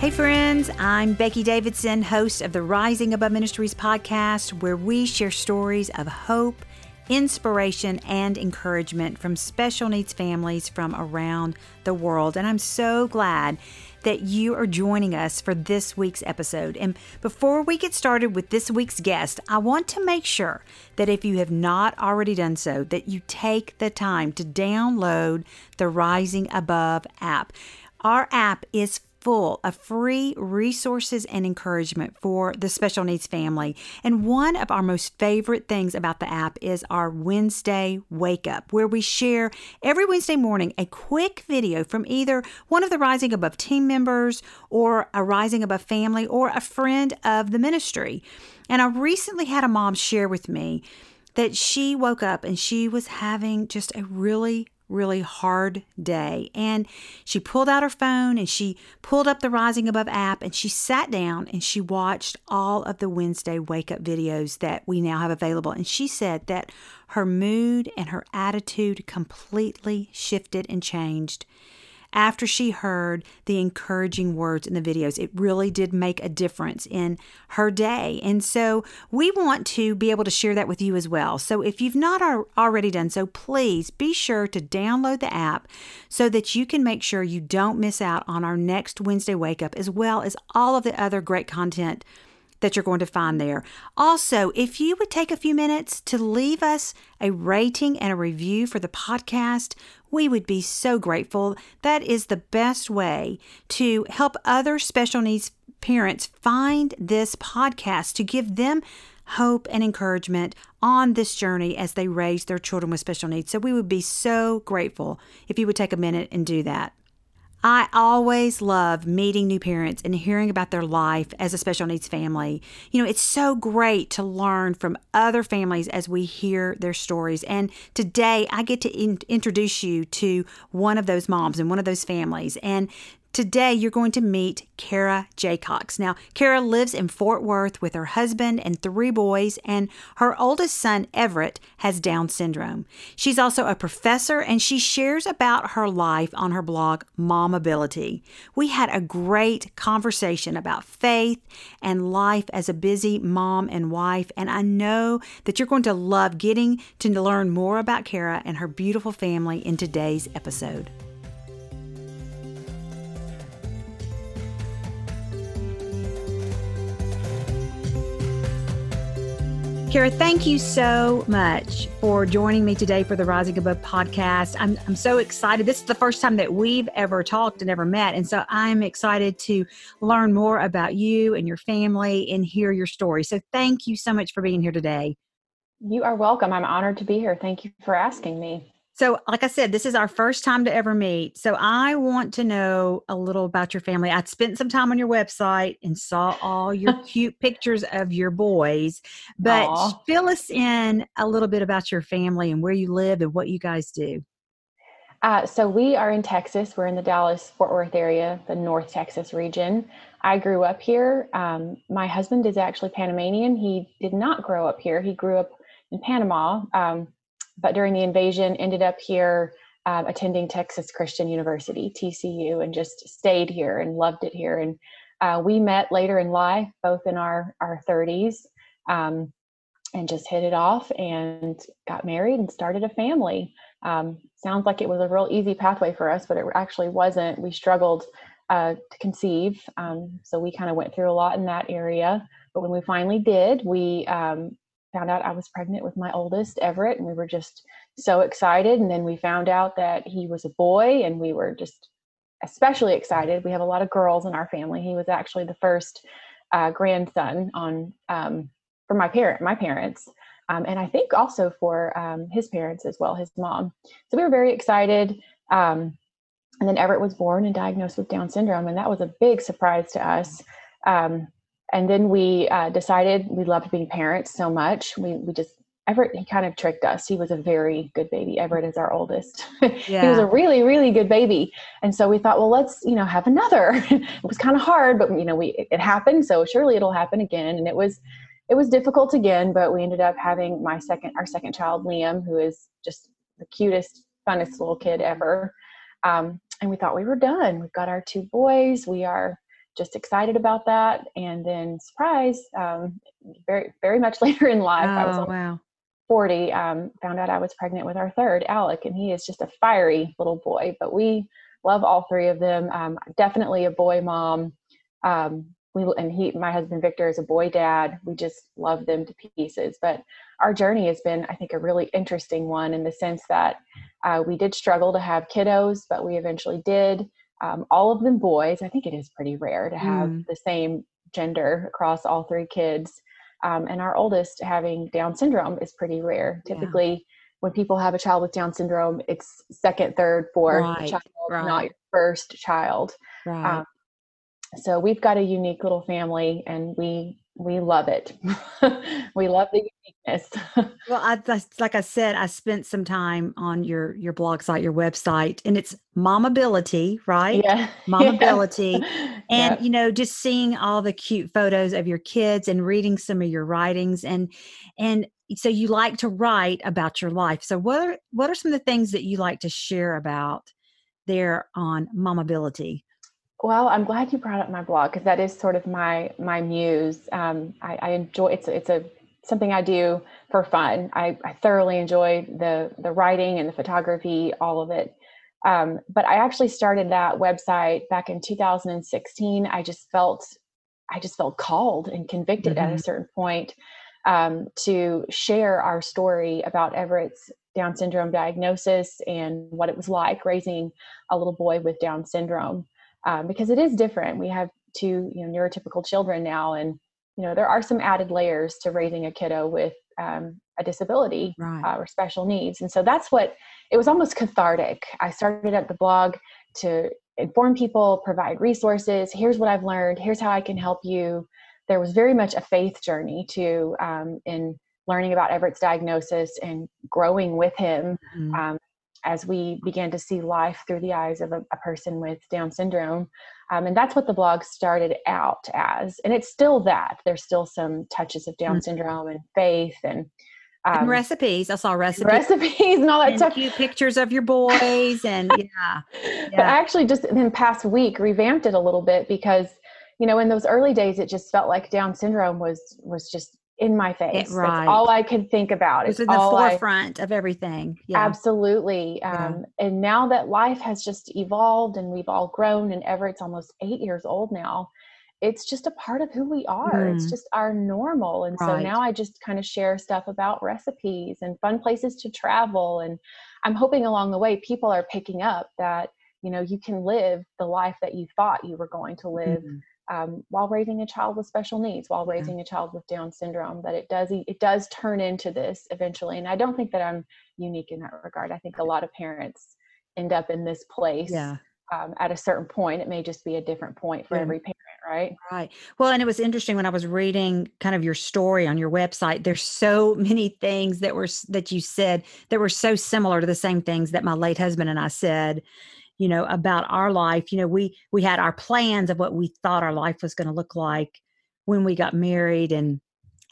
Hey, friends, I'm Becky Davidson, host of the Rising Above Ministries podcast, where we share stories of hope, inspiration, and encouragement from special needs families from around the world. And I'm so glad that you are joining us for this week's episode. And before we get started with this week's guest, I want to make sure that if you have not already done so, that you take the time to download the Rising Above app. Our app is full of free resources and encouragement for the special needs family. And one of our most favorite things about the app is our Wednesday wake up, where we share every Wednesday morning a quick video from either one of the Rising Above team members or a Rising Above family or a friend of the ministry. And I recently had a mom share with me that she woke up and she was having just a really really hard day. And she pulled out her phone and she pulled up the Rising Above app and she sat down and she watched all of the Wednesday wake up videos that we now have available. And she said that her mood and her attitude completely shifted and changed after she heard the encouraging words in the videos. It really did make a difference in her day. And so we want to be able to share that with you as well. So if you've not already done so, please be sure to download the app so that you can make sure you don't miss out on our next Wednesday wake up, as well as all of the other great content that you're going to find there. Also, if you would take a few minutes to leave us a rating and a review for the podcast, we would be so grateful. That is the best way to help other special needs parents find this podcast to give them hope and encouragement on this journey as they raise their children with special needs. So we would be so grateful if you would take a minute and do that. I always love meeting new parents and hearing about their life as a special needs family. You know, it's so great to learn from other families as we hear their stories. And today I get to in- introduce you to one of those moms and one of those families. And Today, you're going to meet Kara Jaycox. Now, Kara lives in Fort Worth with her husband and three boys, and her oldest son, Everett, has Down syndrome. She's also a professor, and she shares about her life on her blog, Momability. We had a great conversation about faith and life as a busy mom and wife, and I know that you're going to love getting to learn more about Kara and her beautiful family in today's episode. Kara, thank you so much for joining me today for the Rising Above podcast. I'm, I'm so excited. This is the first time that we've ever talked and ever met. And so I'm excited to learn more about you and your family and hear your story. So thank you so much for being here today. You are welcome. I'm honored to be here. Thank you for asking me. So, like I said, this is our first time to ever meet. So, I want to know a little about your family. I spent some time on your website and saw all your cute pictures of your boys, but Aww. fill us in a little bit about your family and where you live and what you guys do. Uh, so, we are in Texas. We're in the Dallas Fort Worth area, the North Texas region. I grew up here. Um, my husband is actually Panamanian. He did not grow up here, he grew up in Panama. Um, but during the invasion ended up here um, attending Texas Christian University, TCU, and just stayed here and loved it here. And uh, we met later in life, both in our our 30s, um, and just hit it off and got married and started a family. Um, sounds like it was a real easy pathway for us, but it actually wasn't. We struggled uh, to conceive, um, so we kind of went through a lot in that area. But when we finally did, we um, found out I was pregnant with my oldest, Everett, and we were just so excited. And then we found out that he was a boy, and we were just especially excited. We have a lot of girls in our family. He was actually the first uh, grandson on um, for my parent, my parents, um, and I think also for um, his parents as well, his mom. So we were very excited. Um, and then Everett was born and diagnosed with Down syndrome, and that was a big surprise to us. Um, and then we uh, decided we loved being parents so much. We we just Everett he kind of tricked us. He was a very good baby. Everett is our oldest. Yeah. he was a really really good baby, and so we thought, well, let's you know have another. it was kind of hard, but you know we it happened, so surely it'll happen again. And it was it was difficult again, but we ended up having my second our second child, Liam, who is just the cutest, funnest little kid ever. Um, and we thought we were done. We've got our two boys. We are just excited about that. And then, surprise, um, very, very much later in life, oh, I was oh, wow. 40, um, found out I was pregnant with our third, Alec, and he is just a fiery little boy. But we love all three of them. Um, definitely a boy mom. Um, we and he, my husband Victor, is a boy dad. We just love them to pieces. But our journey has been, I think, a really interesting one in the sense that uh, we did struggle to have kiddos, but we eventually did um, all of them boys. I think it is pretty rare to have mm. the same gender across all three kids. Um, and our oldest having Down syndrome is pretty rare. Typically, yeah. when people have a child with Down syndrome, it's second, third, fourth right, child, right. not your first child. Right. Um, so we've got a unique little family, and we we love it. we love the uniqueness. well, I, like I said, I spent some time on your your blog site, your website, and it's momability, right? Yeah, momability, yeah. and you know, just seeing all the cute photos of your kids and reading some of your writings, and and so you like to write about your life. So what are what are some of the things that you like to share about there on momability? Well, I'm glad you brought up my blog because that is sort of my my muse. Um, I, I, enjoy it's it's a something I do for fun. I, I, thoroughly enjoy the the writing and the photography, all of it. Um, but I actually started that website back in 2016. I just felt I just felt called and convicted mm-hmm. at a mm-hmm. certain point um, to share our story about Everett's Down syndrome diagnosis and what it was like raising a little boy with Down syndrome um, because it is different. We have two you know neurotypical children now, and you know there are some added layers to raising a kiddo with um, a disability right. uh, or special needs, and so that's what it was almost cathartic. I started at the blog to inform people, provide resources. Here's what I've learned. Here's how I can help you. There was very much a faith journey to um, in learning about Everett's diagnosis and growing with him. Mm-hmm. Um, as we began to see life through the eyes of a, a person with Down syndrome. Um, and that's what the blog started out as. And it's still that. There's still some touches of Down mm-hmm. syndrome and faith and, um, and recipes. I saw recipes, recipes, and all that and stuff. Cute pictures of your boys, and yeah. yeah. But I actually just in the past week revamped it a little bit because, you know, in those early days, it just felt like Down syndrome was was just in my face. It, right. It's all I could think about. It's, it's in the forefront I, of everything. Yeah. Absolutely. Um, yeah. And now that life has just evolved and we've all grown, and Everett's almost eight years old now, it's just a part of who we are. Mm. It's just our normal. And right. so now I just kind of share stuff about recipes and fun places to travel. And I'm hoping along the way, people are picking up that, you know, you can live the life that you thought you were going to live. Mm um, while raising a child with special needs, while raising yeah. a child with Down syndrome, that it does it does turn into this eventually. And I don't think that I'm unique in that regard. I think a lot of parents end up in this place. Yeah. Um, at a certain point, it may just be a different point for yeah. every parent, right? Right. Well, and it was interesting when I was reading kind of your story on your website. There's so many things that were that you said that were so similar to the same things that my late husband and I said you know about our life you know we we had our plans of what we thought our life was going to look like when we got married and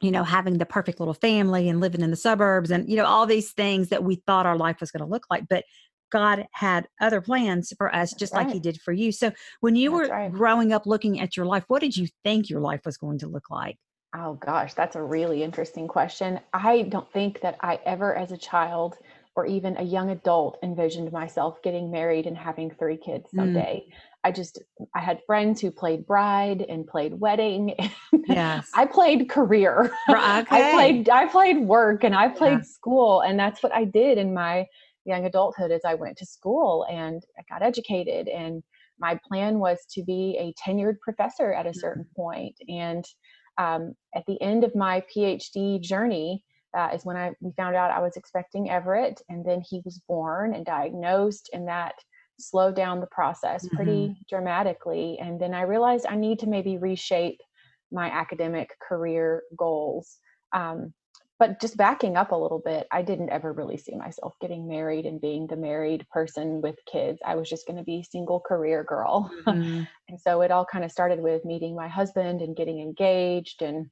you know having the perfect little family and living in the suburbs and you know all these things that we thought our life was going to look like but god had other plans for us just right. like he did for you so when you that's were right. growing up looking at your life what did you think your life was going to look like oh gosh that's a really interesting question i don't think that i ever as a child or even a young adult envisioned myself getting married and having three kids mm. someday. Mm. I just I had friends who played bride and played wedding. Yes. I played career. Okay. I played I played work and I played yeah. school and that's what I did in my young adulthood as I went to school and I got educated and my plan was to be a tenured professor at a certain mm. point. and um, at the end of my PhD journey, uh, is when I we found out I was expecting Everett, and then he was born and diagnosed, and that slowed down the process mm-hmm. pretty dramatically. And then I realized I need to maybe reshape my academic career goals. Um, but just backing up a little bit, I didn't ever really see myself getting married and being the married person with kids. I was just going to be single career girl. Mm-hmm. and so it all kind of started with meeting my husband and getting engaged and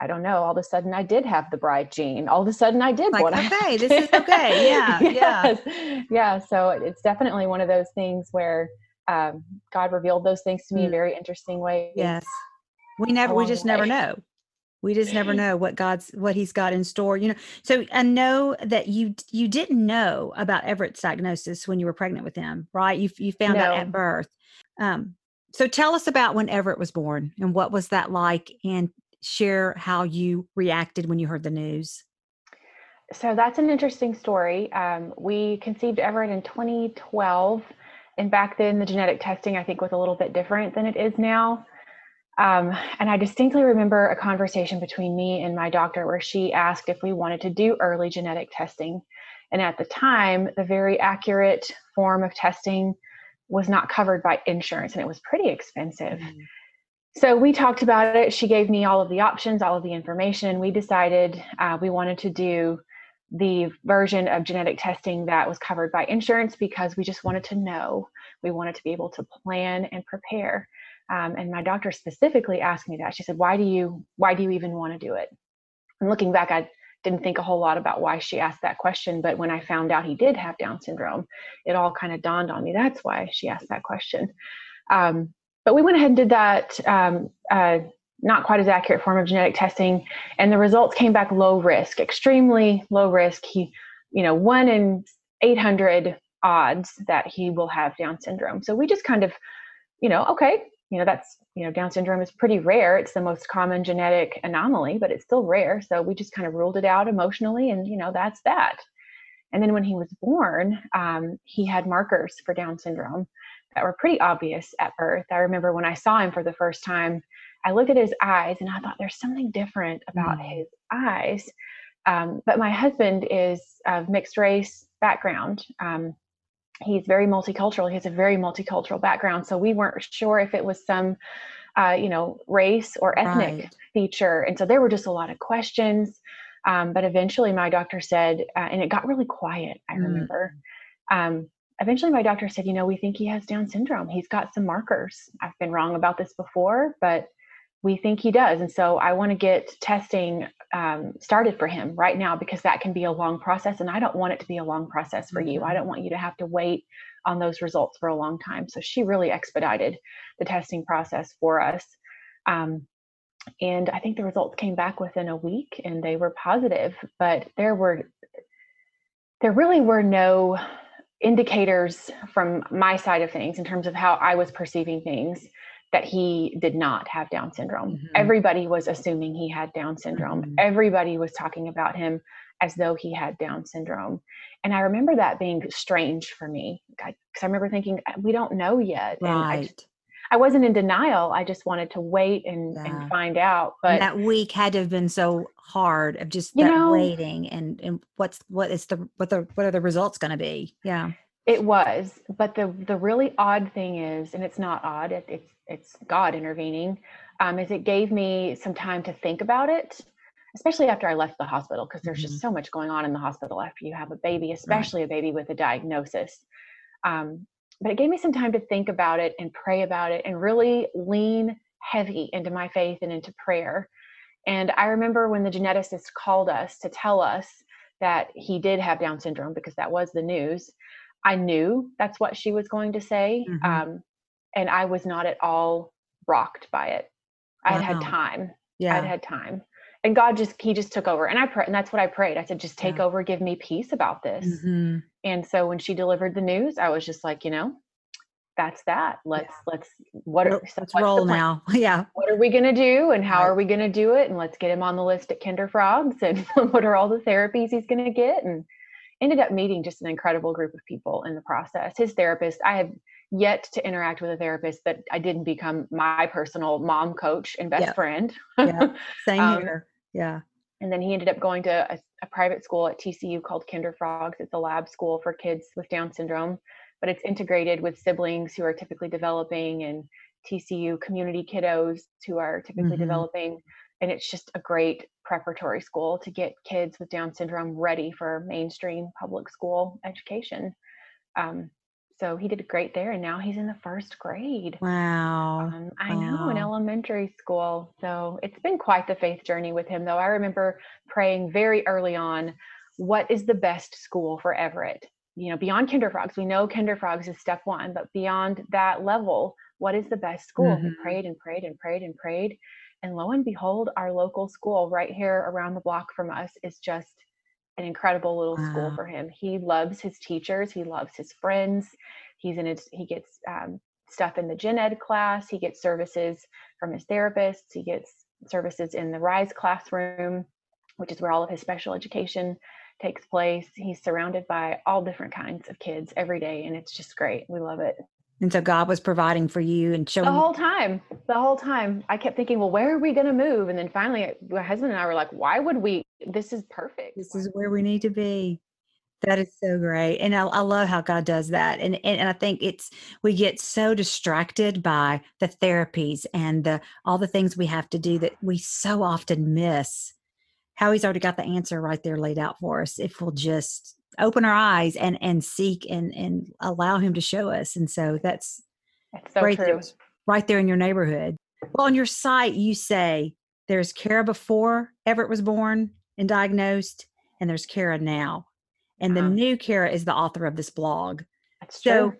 I don't know, all of a sudden I did have the bride gene. All of a sudden I did like, what okay, this is okay. Yeah. yes. Yeah. Yeah. So it's definitely one of those things where um, God revealed those things to me mm. in very interesting ways. Yes, we never, we just never know. We just never know what God's what He's got in store. You know, so I know that you you didn't know about Everett's diagnosis when you were pregnant with him, right? You you found no. out at birth. Um, so tell us about when Everett was born and what was that like, and share how you reacted when you heard the news. So that's an interesting story. Um, we conceived Everett in 2012 and back then the genetic testing i think was a little bit different than it is now um, and i distinctly remember a conversation between me and my doctor where she asked if we wanted to do early genetic testing and at the time the very accurate form of testing was not covered by insurance and it was pretty expensive mm-hmm. So we talked about it she gave me all of the options all of the information we decided uh, we wanted to do the version of genetic testing that was covered by insurance because we just wanted to know. We wanted to be able to plan and prepare. Um, and my doctor specifically asked me that. She said, "Why do you Why do you even want to do it?" And looking back, I didn't think a whole lot about why she asked that question. But when I found out he did have Down syndrome, it all kind of dawned on me. That's why she asked that question. Um, but we went ahead and did that. Um, uh, not quite as accurate form of genetic testing and the results came back low risk extremely low risk. He you know one in 800 odds that he will have down syndrome. So we just kind of you know okay you know that's you know down syndrome is pretty rare. It's the most common genetic anomaly but it's still rare. So we just kind of ruled it out emotionally and you know that's that. And then when he was born um, he had markers for down syndrome that were pretty obvious at birth i remember when i saw him for the first time I looked at his eyes and I thought there's something different about mm. his eyes. Um, but my husband is of mixed race background. Um, he's very multicultural. He has a very multicultural background. So we weren't sure if it was some, uh, you know, race or ethnic right. feature. And so there were just a lot of questions. Um, but eventually my doctor said, uh, and it got really quiet, I mm. remember. Um, eventually my doctor said, you know, we think he has Down syndrome. He's got some markers. I've been wrong about this before, but we think he does. And so I want to get testing um, started for him right now because that can be a long process. And I don't want it to be a long process for you. I mm-hmm. don't want you to have to wait on those results for a long time. So she really expedited the testing process for us. Um, and I think the results came back within a week and they were positive, but there were, there really were no indicators from my side of things in terms of how I was perceiving things that he did not have Down syndrome. Mm-hmm. Everybody was assuming he had Down syndrome. Mm-hmm. Everybody was talking about him as though he had Down syndrome. And I remember that being strange for me because I remember thinking, we don't know yet. Right. And I, just, I wasn't in denial. I just wanted to wait and, yeah. and find out. But and that week had to have been so hard of just you know, waiting and, and what's what is the what the what are the results going to be? Yeah. It was, but the the really odd thing is, and it's not odd. It, it's it's God intervening. Um, is it gave me some time to think about it, especially after I left the hospital, because there's mm-hmm. just so much going on in the hospital after you have a baby, especially right. a baby with a diagnosis. Um, but it gave me some time to think about it and pray about it and really lean heavy into my faith and into prayer. And I remember when the geneticist called us to tell us that he did have Down syndrome because that was the news. I knew that's what she was going to say. Mm-hmm. Um, and I was not at all rocked by it. I had had time. Yeah. I'd had time. And God just, he just took over. And I prayed, and that's what I prayed. I said, just take yeah. over, give me peace about this. Mm-hmm. And so when she delivered the news, I was just like, you know, that's that. Let's, yeah. let's, what are, let's roll now. Yeah. What are we going to do? And how right. are we going to do it? And let's get him on the list at Kinder Frogs. And what are all the therapies he's going to get? And ended up meeting just an incredible group of people in the process. His therapist, I have yet to interact with a therapist that I didn't become my personal mom coach and best friend. yeah, same um, here. Yeah. And then he ended up going to a, a, private school at TCU called Kinder Frogs. It's a lab school for kids with Down syndrome, but it's integrated with siblings who are typically developing and TCU community kiddos who are typically mm-hmm. developing. And it's just a great preparatory school to get kids with Down syndrome ready for mainstream public school education. Um, so he did great there and now he's in the first grade wow um, i wow. know in elementary school so it's been quite the faith journey with him though i remember praying very early on what is the best school for everett you know, beyond Kinder Frogs, we know Kinder Frogs is step one, but beyond that level, what is the best school? Mm-hmm. We prayed and prayed and prayed and prayed. And lo and behold, our local school right here around the block from us is just an incredible little wow. school for him. He loves his teachers, he loves his friends. He's in his, he gets um, stuff in the gen ed class, he gets services from his therapists, he gets services in the RISE classroom, which is where all of his special education takes place. He's surrounded by all different kinds of kids every day, and it's just great. We love it. And so God was providing for you and showing the whole time. The whole time, I kept thinking, well, where are we going to move? And then finally, my husband and I were like, why would we? This is perfect. This is where we need to be. That is so great. And I, I, love how God does that. And, and, and I think it's we get so distracted by the therapies and the all the things we have to do that we so often miss how he's already got the answer right there laid out for us if we'll just open our eyes and and seek and and allow him to show us. And so that's, that's so great. True. right there in your neighborhood. Well, on your site, you say there's Kara before Everett was born and diagnosed, and there's Kara now. And the uh-huh. new Kara is the author of this blog. That's so true.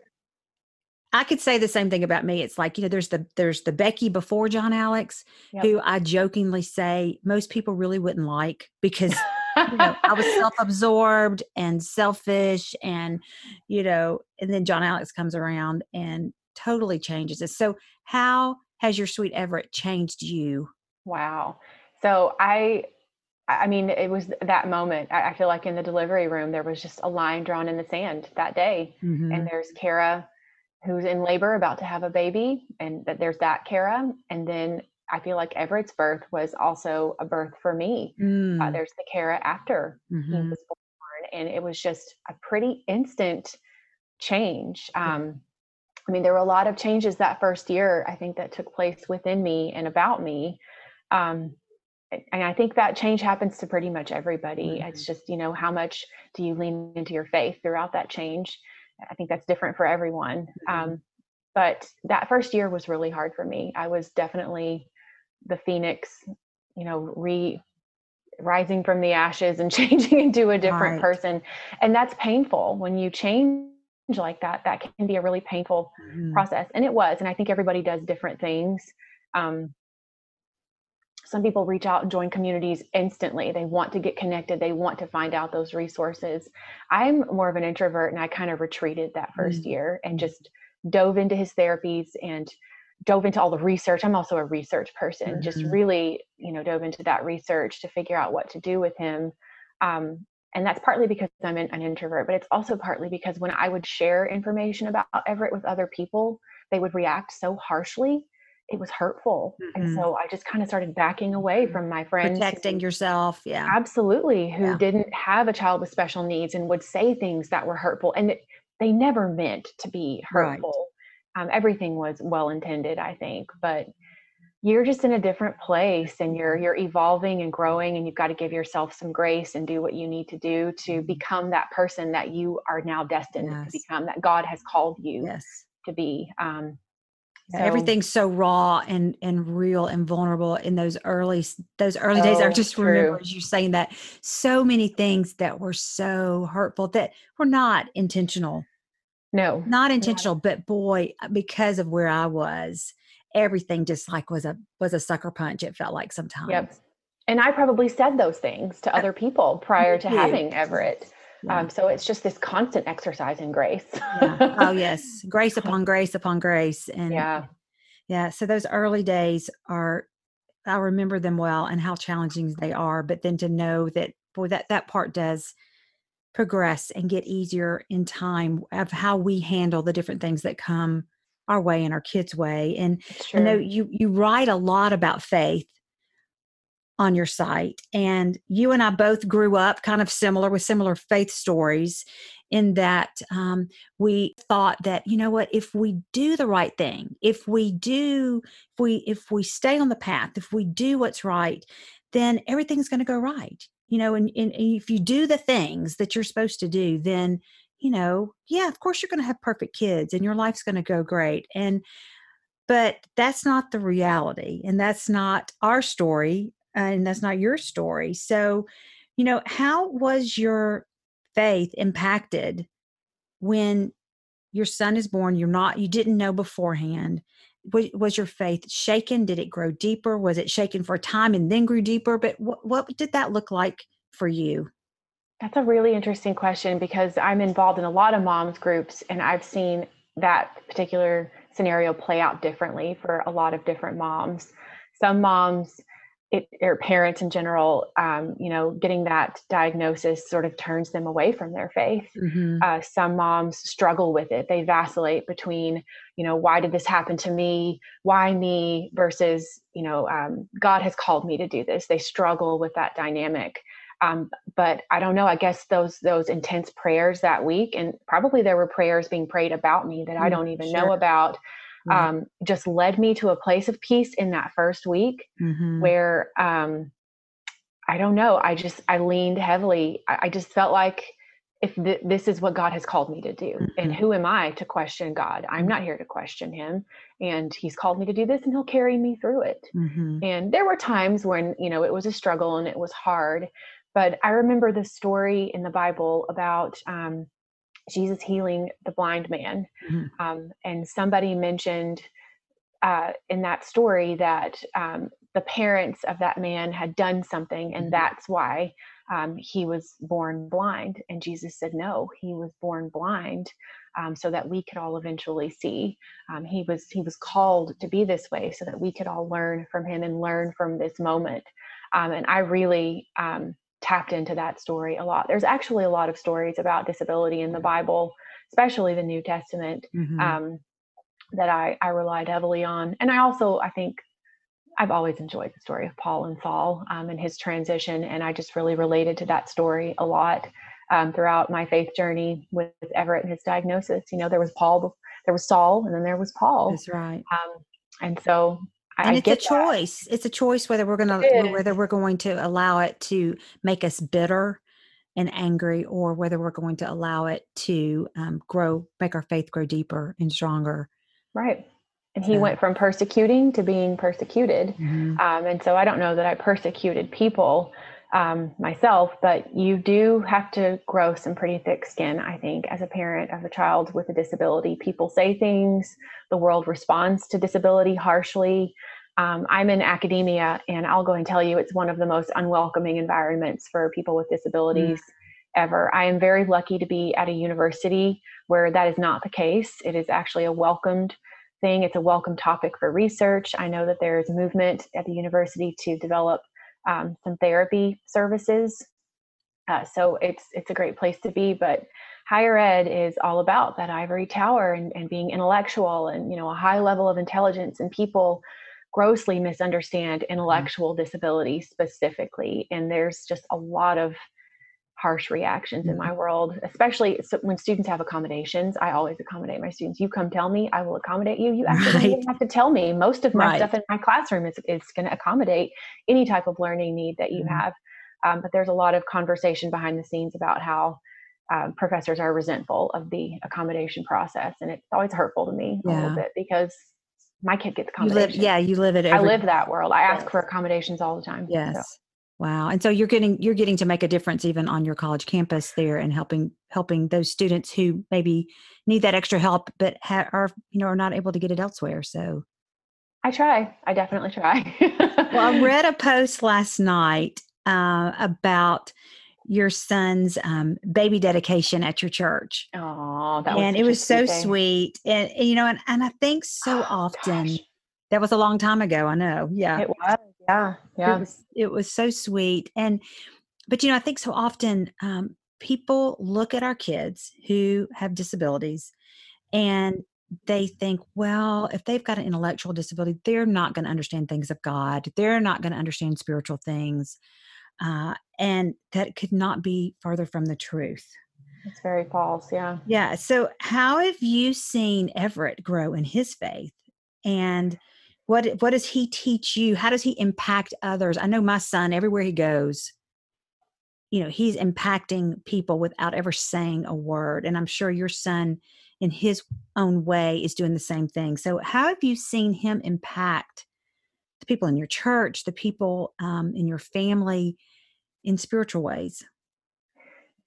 I could say the same thing about me. It's like, you know, there's the there's the Becky before John Alex, yep. who I jokingly say most people really wouldn't like because you know, I was self-absorbed and selfish and you know, and then John Alex comes around and totally changes it. So how has your sweet Everett changed you? Wow. So I I mean, it was that moment. I, feel like in the delivery room, there was just a line drawn in the sand that day. Mm-hmm. And there's Kara, who's in labor, about to have a baby, and that there's that Kara. And then I feel like Everett's birth was also a birth for me. Uh, mm. Uh, there's the Kara after mm-hmm. he was born, and it was just a pretty instant change. Um, I mean, there were a lot of changes that first year. I think that took place within me and about me. Um, and I think that change happens to pretty much everybody. Mm-hmm. It's just, you know, how much do you lean into your faith throughout that change? I think that's different for everyone. Mm-hmm. Um, but that first year was really hard for me. I was definitely the phoenix, you know, re rising from the ashes and changing into a different right. person. And that's painful when you change like that. That can be a really painful mm-hmm. process. And it was. And I think everybody does different things. Um, some people reach out and join communities instantly. They want to get connected, they want to find out those resources. I'm more of an introvert and I kind of retreated that 1st mm year and just dove into his therapies and dove into all the research. I'm also a research person, mm-hmm. just really, you know, dove into that research to figure out what to do with him. Um, and that's partly because I'm an, an introvert, but it's also partly because when I would share information about Everett with other people, they would react so harshly it was hurtful. Mm-hmm. And so I just kind of started backing away mm-hmm. from my friends. Protecting yourself. Yeah. Absolutely. Who yeah. didn't have a child with special needs and would say things that were hurtful. And they never meant to be hurtful. Right. Um, everything was well intended, I think. But you're just in a different place and you're you're evolving and growing and you've got to give yourself some grace and do what you need to do to mm-hmm. become that person that you are now destined yes. to become that god has called you yes. to be um, so, everything's so raw and and real and vulnerable in those early those early days. I just true. remember you saying that so many things that were so hurtful that were not intentional. No not intentional but boy uh, because of where i was everything just like was a was a sucker punch it felt like sometimes. Yep and i probably said those things to other people prior to having everett yeah. Um, so it's just this constant exercise in grace. yeah. Oh yes, grace upon grace upon grace, and yeah, yeah. So those early days are, I remember them well, and how challenging they are. But then to know that, boy, that that part does progress and get easier in time of how we handle the different things that come our way and our kids' way. And I know you you write a lot about faith on your site. And you and I both grew up kind of similar with similar faith stories in that um, we thought that you know what if we do the right thing if we do if we if we stay on the path if we do what's right then everything's going to go right you know and, and, and if you do the things that you're supposed to do then you know yeah of course you're going to have perfect kids and your life's going to go great and but that's not the reality and that's not our story and that's not your story. So, you know, how was your faith impacted when your son is born, you're not, you didn't know beforehand. Was, was your faith shaken? Did it grow deeper? Was it shaken for a time and then grew deeper? But what, what did that look like for you? That's a really interesting question because I'm involved in a lot of moms groups and I've seen that particular scenario play out differently for a lot of different moms. Some moms it, or parents in general, um, you know, getting that diagnosis sort of turns them away from their faith. Mm-hmm. Uh, some moms struggle with it. They vacillate between, you know, why did this happen to me? Why me? Versus, you know, um, God has called me to do this. They struggle with that dynamic. Um, but I don't know. I guess those those intense prayers that week, and probably there were prayers being prayed about me that I mm, don't even sure. know about um, just led me to a place of peace in that first week mm-hmm. where um, I don't know. I just I leaned heavily. I, I just felt like if th- this is what God has called me to do, mm-hmm. and who am I to question God? I'm not here to question Him, and He's called me to do this, and He'll carry me through it. Mm-hmm. And there were times when you know it was a struggle and it was hard, but I remember the story in the Bible about um, Jesus healing the blind man. Mm-hmm. Um, and somebody mentioned uh, in that story that um, the parents of that man had done something, and mm-hmm. that's why um, he was born blind. And Jesus said, No, he was born blind. Um, so that we could all eventually see. Um, he was he was called to be this way, so that we could all learn from him and learn from this moment. Um, and I really um, tapped into that story a lot. There's actually a lot of stories about disability in the Bible, especially the New Testament, mm-hmm. um, that I, I relied heavily on. And I also, I think, I've always enjoyed the story of Paul and Saul um, and his transition, and I just really related to that story a lot um, throughout my faith journey with Everett and his diagnosis. You know, there was Paul, there was Saul, and then there was Paul. That's right. Um, and so and I it's a choice. That. It's a choice whether we're going to whether we're going to allow it to make us bitter and angry, or whether we're going to allow it to um, grow, make our faith grow deeper and stronger. Right. And he so. went from persecuting to being persecuted. Mm-hmm. Um, and so I don't know that I persecuted people um, myself, but you do have to grow some pretty thick skin, I think, as a parent of a child with a disability. People say things, the world responds to disability harshly. Um, I'm in academia, and I'll go and tell you it's one of the most unwelcoming environments for people with disabilities. Mm. Ever. I am very lucky to be at a university where that is not the case. It is actually a welcomed thing. It's a welcome topic for research. I know that there is a movement at the university to develop um, some therapy services. Uh, so it's it's a great place to be. But higher ed is all about that ivory tower and, and being intellectual and you know a high level of intelligence and people grossly misunderstand mm-hmm. intellectual disability specifically and there's just a lot of harsh reactions mm-hmm. in my world especially when students have accommodations i always accommodate my students you come tell me i will accommodate you you actually right. have to tell me most of my right. stuff in my classroom is, is going to accommodate any type of learning need that you mm-hmm. have um, but there's a lot of conversation behind the scenes about how um, professors are resentful of the accommodation process and it's always hurtful to me yeah. a little bit because my kid gets accommodations. You live, yeah, you live it. Every, I live that world. I ask for accommodations all the time. Yes. So. Wow. And so you're getting you're getting to make a difference even on your college campus there and helping helping those students who maybe need that extra help but ha- are you know are not able to get it elsewhere. So I try. I definitely try. well, I read a post last night uh, about your son's um, baby dedication at your church. Oh, that and it was so sweet. And you know, and, and I think so oh, often gosh. that was a long time ago. I know. Yeah, it was. Yeah, yeah. It was, it was so sweet. And but you know, I think so often um, people look at our kids who have disabilities, and they think, well, if they've got an intellectual disability, they're not going to understand things of God. They're not going to understand spiritual things. Uh, and that could not be further from the truth. It's very false. Yeah. Yeah. So, how have you seen Everett grow in his faith? And what what does he teach you? How does he impact others? I know my son, everywhere he goes, you know, he's impacting people without ever saying a word. And I'm sure your son, in his own way, is doing the same thing. So, how have you seen him impact the people in your church, the people um, in your family? in spiritual ways?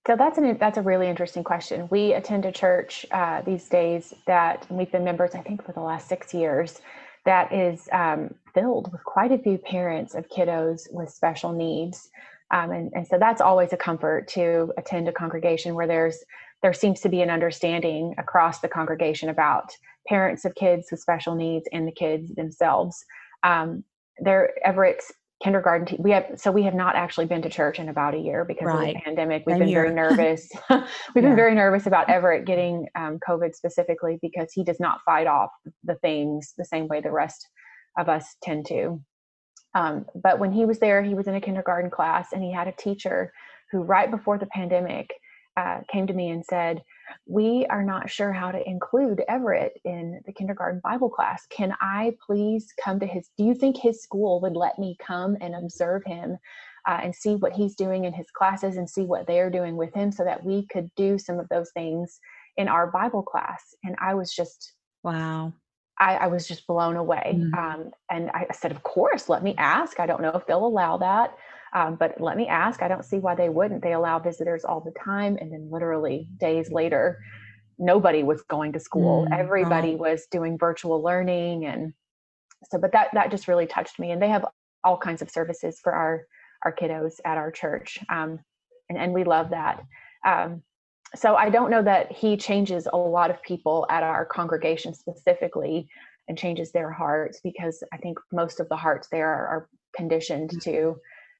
So that's an that's a really interesting question. We attend a church uh, these days that we've been members, I think, for the last six years. That is um, filled with quite a few parents of kiddos with special needs, um, and and so that's always a comfort to attend a congregation where there's there seems to be an understanding across the congregation about parents of kids with special needs and the kids themselves. Um, there, Everett's kindergarten te- we have so we have not actually been to church in about a year because right. of the pandemic we've Same been year. very nervous we've yeah. been very nervous about everett getting um, covid specifically because he does not fight off the things the same way the rest of us tend to um, but when he was there he was in a kindergarten class and he had a teacher who right before the pandemic uh, came to me and said, We are not sure how to include Everett in the kindergarten Bible class. Can I please come to his? Do you think his school would let me come and observe him uh, and see what he's doing in his classes and see what they're doing with him so that we could do some of those things in our Bible class? And I was just, wow. I, I was just blown away. Mm-hmm. Um, and I said, Of course, let me ask. I don't know if they'll allow that. Um, but let me ask, I don't see why they wouldn't. They allow visitors all the time. And then literally days later, nobody was going to school. Mm, Everybody right. was doing virtual learning. And so, but that, that just really touched me. And they have all kinds of services for our, our kiddos at our church. Um, and, and we love that. Um, so I don't know that he changes a lot of people at our congregation specifically and changes their hearts because I think most of the hearts there are, are conditioned mm. to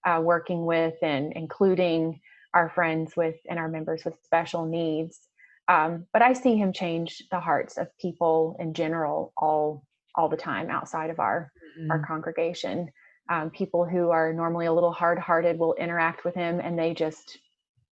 uh, working with and including our friends with and our members with special needs. Um, but I see him change the hearts of people in general all all the time outside of our mm-hmm. our congregation. Um, people who are normally a little hard-hearted will interact with him, and they just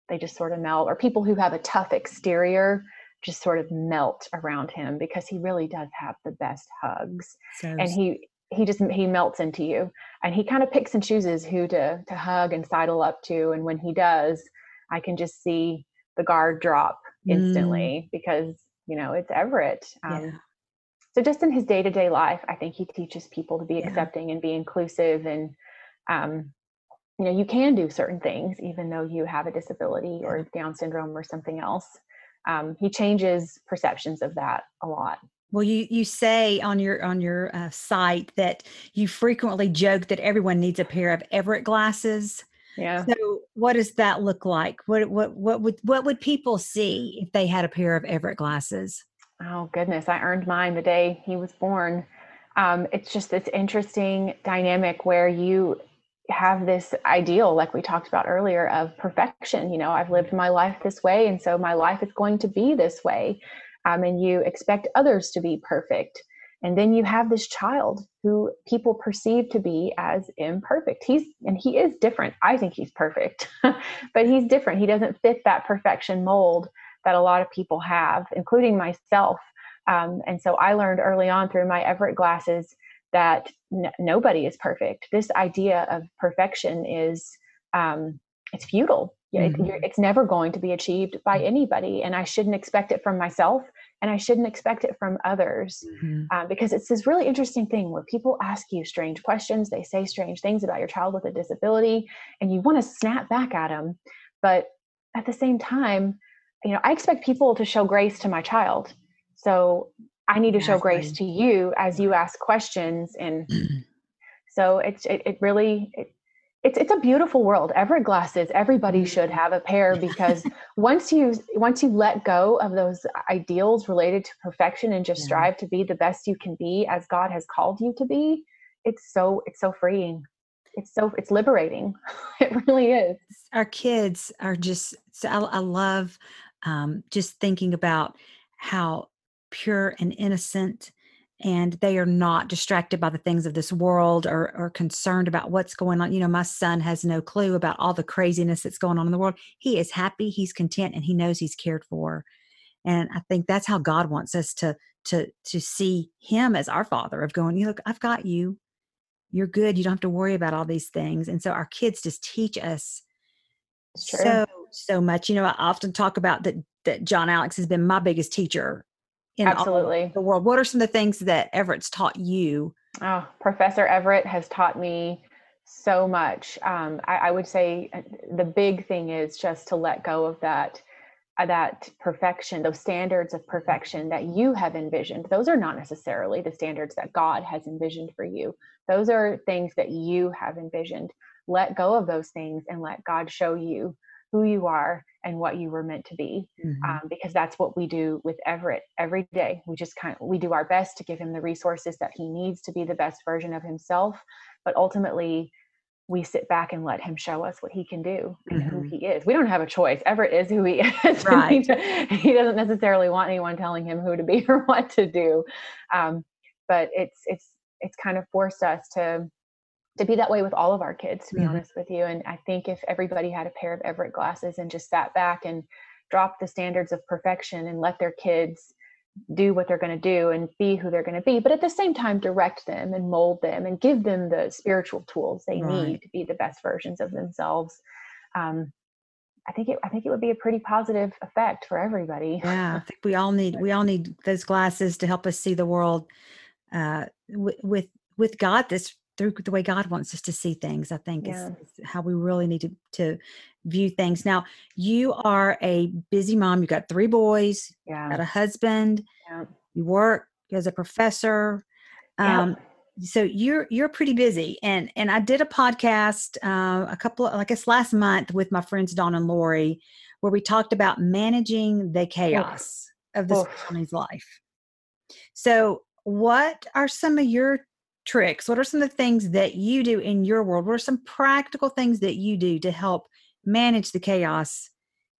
they just sort of melt. Or people who have a tough exterior just sort of melt around him because he really does have the best hugs, and he he just he melts into you and he kind of picks and chooses who to to hug and sidle up to and when he does i can just see the guard drop instantly mm. because you know it's everett um, yeah. so just in his day-to-day life i think he teaches people to be yeah. accepting and be inclusive and um, you know you can do certain things even though you have a disability or down syndrome or something else um, he changes perceptions of that a lot well, you you say on your on your uh, site that you frequently joke that everyone needs a pair of Everett glasses. Yeah. So, what does that look like? What what what would what would people see if they had a pair of Everett glasses? Oh goodness, I earned mine the day he was born. Um, it's just this interesting dynamic where you have this ideal, like we talked about earlier, of perfection. You know, I've lived my life this way, and so my life is going to be this way um, and you expect others to be perfect. And then you have this child who people perceive to be as imperfect. He's and he is different. I think he's perfect but he's different. He doesn't fit that perfection mold that a lot of people have including myself. Um, and so i learned early on through my everett glasses that n- nobody is perfect. This idea of perfection is um, it's futile Mm-hmm. It, it's never going to be achieved by anybody, and I shouldn't expect it from myself, and I shouldn't expect it from others, mm-hmm. uh, because it's this really interesting thing where people ask you strange questions, they say strange things about your child with a disability, and you want to snap back at them, but at the same time, you know, I expect people to show grace to my child, so I need to show grace to you as you ask questions, and so it's it, it really it, it's it's a beautiful world. Everett glasses, everybody mm-hmm. should have a pair because once you once you let go of those ideals related to perfection and just yeah. strive to be the best you can be as God has called you to be, it's so it's so freeing. It's so it's liberating. it really is. Our kids are just so I, I love um, just thinking about how pure and innocent and they are not distracted by the things of this world or, or concerned about what's going on. You know, my son has no clue about all the craziness that's going on in the world. He is happy, he's content, and he knows he's cared for. And I think that's how God wants us to to to see him as our father of going, you look, I've got you. You're good. You don't have to worry about all these things. And so our kids just teach us so so much. You know, I often talk about that that John Alex has been my biggest teacher in absolutely the world what are some of the things that everett's taught you oh professor everett has taught me so much. Um, I, I, would say uh, the big thing is just to let go of that uh, that perfection, those standards of perfection that you have envisioned. Those are not necessarily the standards that God has envisioned for you. Those are things that you have envisioned. Let go of those things and let God show you who you are and what you were meant to be mm-hmm. um, because that's what we do with everett every day we just kind of we do our best to give him the resources that he needs to be the best version of himself but ultimately we sit back and let him show us what he can do and mm-hmm. who he is. We don't have a choice. Everett is who he is. Right. he doesn't necessarily want anyone telling him who to be or what to do. Um, but it's it's it's kind of forced us to to be that way with all of our kids, to be mm-hmm. honest with you. And I think if everybody had a pair of Everett glasses and just sat back and dropped the standards of perfection and let their kids do what they're going to do and be who they're going to be but at the same time direct them and mold them and give them the spiritual tools they right. need to be the best versions of themselves um, i think it i think it would be a pretty positive effect for everybody yeah i think we all need we all need those glasses to help us see the world uh, w- with with god this through the way God wants us to see things, I think yeah. is, is, how we really need to, to view things. Now, you are a busy mom. You got three boys, yeah. got a husband, yeah. you work as a professor. Um, so you're you're pretty busy and and i did a podcast uh, a couple of, i guess last month with my friends don and lori where we talked about managing the chaos of this family's life so what are some of your tricks? What are some of the things that you do in your world? What are some practical things that you do to help manage the chaos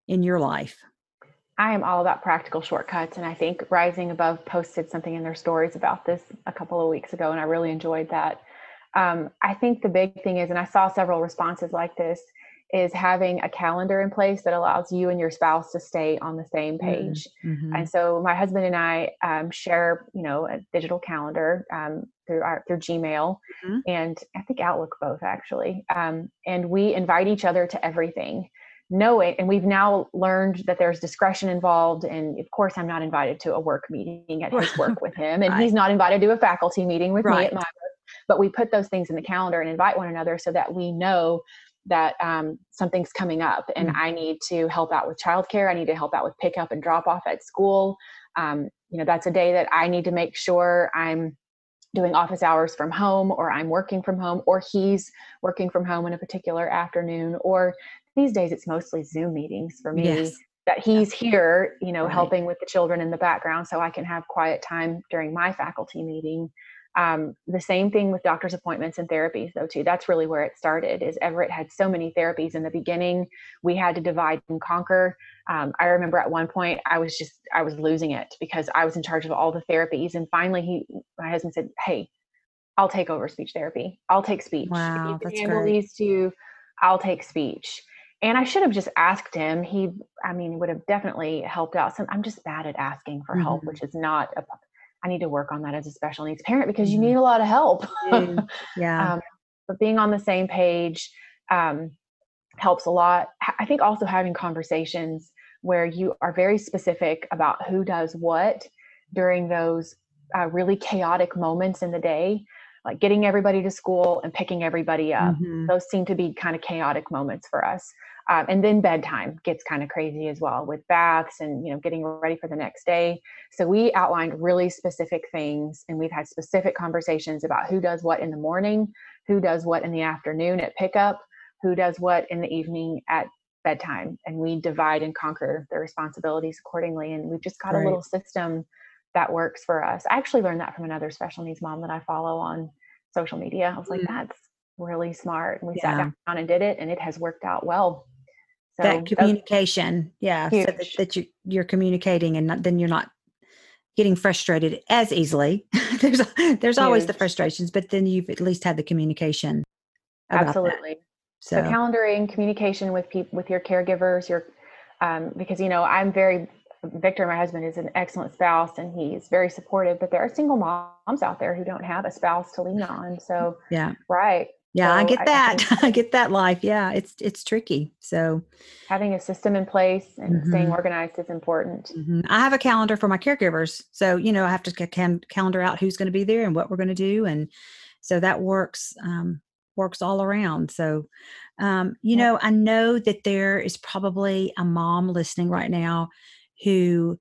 in your life? I am all about practical shortcuts. And I think Rising Above posted something in their stories about this a couple of weeks ago, and I really enjoyed that. Um, I think the big thing is, and I saw several responses like this, is having a calendar in place that allows you and your spouse to stay on the same mm-hmm, page. Mm-hmm. And so my husband and I um, share, you know, a digital calendar um, through our through Gmail mm-hmm. and I think Outlook both actually. Um, and we invite each other to everything. Knowing, and we've now learned that there's discretion involved. And of course, I'm not invited to a work meeting at his work with him, and right. he's not invited to a faculty meeting with right. me at my work. But we put those things in the calendar and invite one another so that we know that um, something's coming up and mm-hmm. I need to help out with childcare. I need to help out with pickup and drop off at school. Um, you know, that's a day that I need to make sure I'm doing office hours from home or I'm working from home or he's working from home in a particular afternoon or these days it's mostly Zoom meetings for me. Yes. That he's here, you know, right. helping with the children in the background so I can have quiet time during my faculty meeting. Um, the same thing with doctor's appointments and therapies though too. That's really where it started is everett had so many therapies in the beginning. We had to divide and conquer. Um, i remember at one point i was just i was losing it because i was in charge of all the therapies and finally he my husband said hey i'll take over speech therapy. I'll take speech. Wow, if you can handle these two i'll take speech. And i should have just asked him. He i mean would have definitely helped out. Some i'm just bad at asking for mm-hmm. help which is not a I need to work on that as a special needs parent because you mm-hmm. need a lot of help. yeah. um, but being on the same page um, helps a lot. I think also having conversations where you are very specific about who does what during those uh, really chaotic moments in the day like getting everybody to school and picking everybody up mm-hmm. those seem to be kind of chaotic moments for us um, and then bedtime gets kind of crazy as well with baths and you know getting ready for the next day so we outlined really specific things and we've had specific conversations about who does what in the morning who does what in the afternoon at pickup who does what in the evening at bedtime and we divide and conquer the responsibilities accordingly and we've just got right. a little system that works for us i actually learned that from another special needs mom that i follow on social media i was like mm. that's really smart and we yeah. sat down and did it and it has worked out well so that communication, yeah, huge. so that, that you you're communicating and not, then you're not getting frustrated as easily. there's there's huge. always the frustrations, but then you've at least had the communication. Absolutely. So. so. calendaring, communication with people, with your caregivers, your um, because you know I'm very Victor, my husband, is an excellent spouse and he's very supportive. But there are single moms out there who don't have a spouse to lean on. So yeah, right. Yeah, so I get that. I, I, get that life. Yeah, it's it's tricky. So having a system in place and mm-hmm. staying organized is important. Mm-hmm. I have a calendar for my caregivers, so you know I have to can- calendar out who's going to be there and what we're going to do, and so that works um, works all around. So, um, you yeah. know, I know that there is probably a mom listening right now who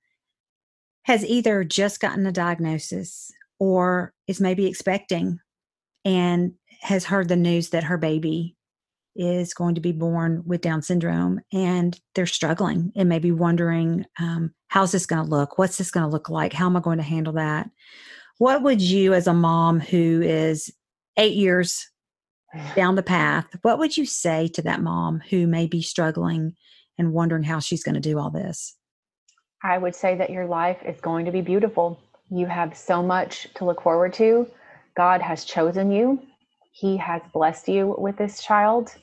has either just gotten a diagnosis or is maybe expecting and has heard the news that her baby is going to be born with Down syndrome and they're struggling and maybe wondering, um, how's this going to look? What's this going to look like? How am I going to handle that? What would you, as a mom who is eight years down the path, what would you say to that mom who may be struggling and wondering how she's going to do all this? I would say that your life is going to be beautiful. You have so much to look forward to. God has chosen you. He has blessed you with this child.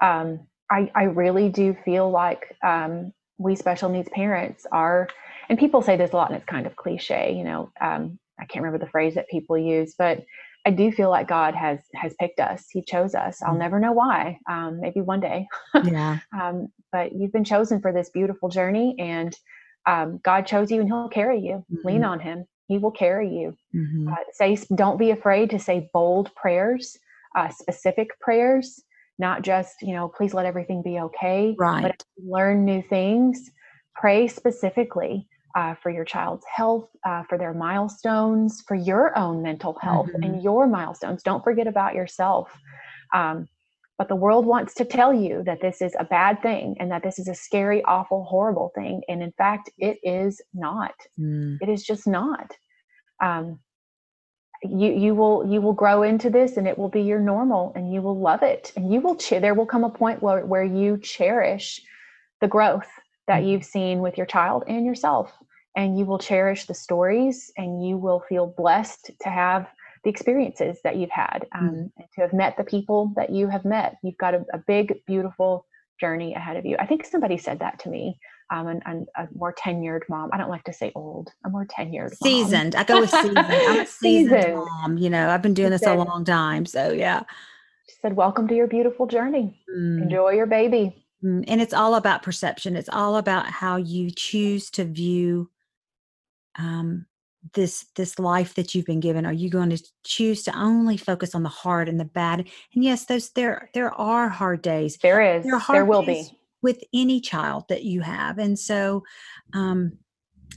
Um, I, I really do feel like um, we special needs parents are, and people say this a lot, and it's kind of cliche. You know, um, I can't remember the phrase that people use, but I do feel like God has has picked us. He chose us. I'll mm. never know why. Um, maybe one day. Yeah. um, but you've been chosen for this beautiful journey, and um, God chose you, and He'll carry you. Mm-hmm. Lean on Him. He will carry you. Mm-hmm. Uh, say, don't be afraid to say bold prayers, uh, specific prayers, not just you know, please let everything be okay. Right. But learn new things. Pray specifically uh, for your child's health, uh, for their milestones, for your own mental health mm-hmm. and your milestones. Don't forget about yourself. Um, but the world wants to tell you that this is a bad thing and that this is a scary, awful, horrible thing. And in fact, it is not. Mm. It is just not. Um, you you will you will grow into this and it will be your normal and you will love it. And you will ch- there will come a point where, where you cherish the growth that mm-hmm. you've seen with your child and yourself. And you will cherish the stories and you will feel blessed to have the experiences that you've had um, mm. and to have met the people that you have met. You've got a, a, big beautiful journey ahead of you. I think somebody said that to me um, and, and a more tenured mom. I don't like to say old a more tenured seasoned. I go with seasoned. I'm a seasoned, seasoned. mom you know i've been doing this said, a long time so yeah. She said welcome to your beautiful journey. Mm. enjoy your baby. Mm, and it's all about perception. It's all about how you choose to view um, this this life that you've been given. Are you going to choose to only focus on the hard and the bad? And yes those there there are hard days. There is. There, there will be with any child that you have and so um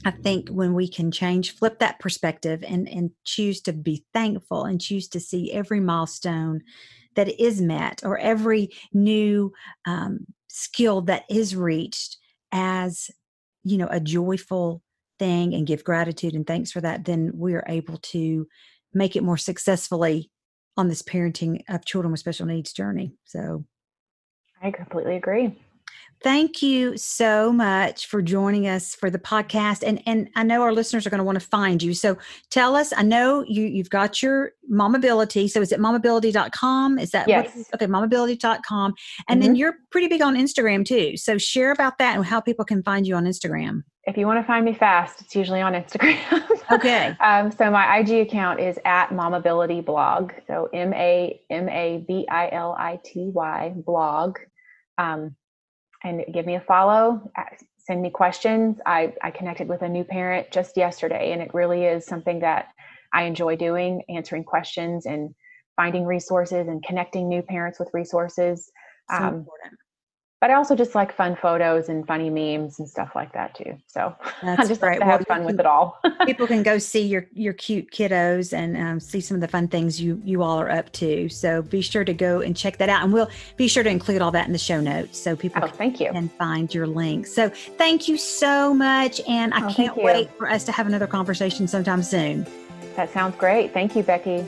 i think when we can change flip that perspective and and choose to be thankful and choose to see every milestone that is met or every new um, skill that is reached as you know a joyful thing and give gratitude and thanks for that, then we are able to make it more successfully on this parenting of children with special needs journey. So I completely agree. Thank you so much for joining us for the podcast. And and I know our listeners are going to want to find you. So tell us, I know you you've got your mamability. So is it mamability.com? Is that yes. Okay, mamability.com. And mm-hmm. then you're pretty big on Instagram too. So share about that and how people can find you on Instagram if you want to find me fast, it's usually on Instagram. okay. Um, so my IG account is at Mamability Blog. So M A M A B I L I T Y blog. Um, and give me a follow. Send me questions. I, I connected with a new parent just yesterday, and it really is something that I enjoy doing, answering questions and finding resources and connecting new parents with resources. So um, important but I also just like fun photos and funny memes and stuff like that too. So That's I just like to have well, fun with it all. people can go see your your cute kiddos and um, see some of the fun things you you all are up to. So be sure to go and check that out, and we'll be sure to include all that in the show notes so people oh, thank you. can find your link. So thank you so much, and I oh, can't wait for us to have another conversation sometime soon. That sounds great. Thank you, Becky.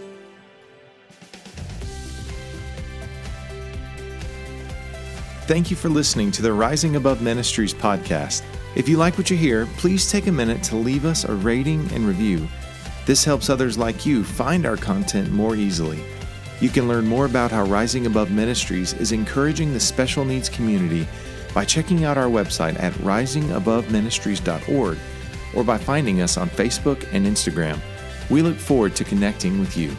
Thank you for listening to the Rising Above Ministries podcast. If you like what you hear, please take a minute to leave us a rating and review. This helps others like you find our content more easily. You can learn more about how Rising Above Ministries is encouraging the special needs community by checking out our website at risingaboveministries.org or by finding us on Facebook and Instagram. We look forward to connecting with you.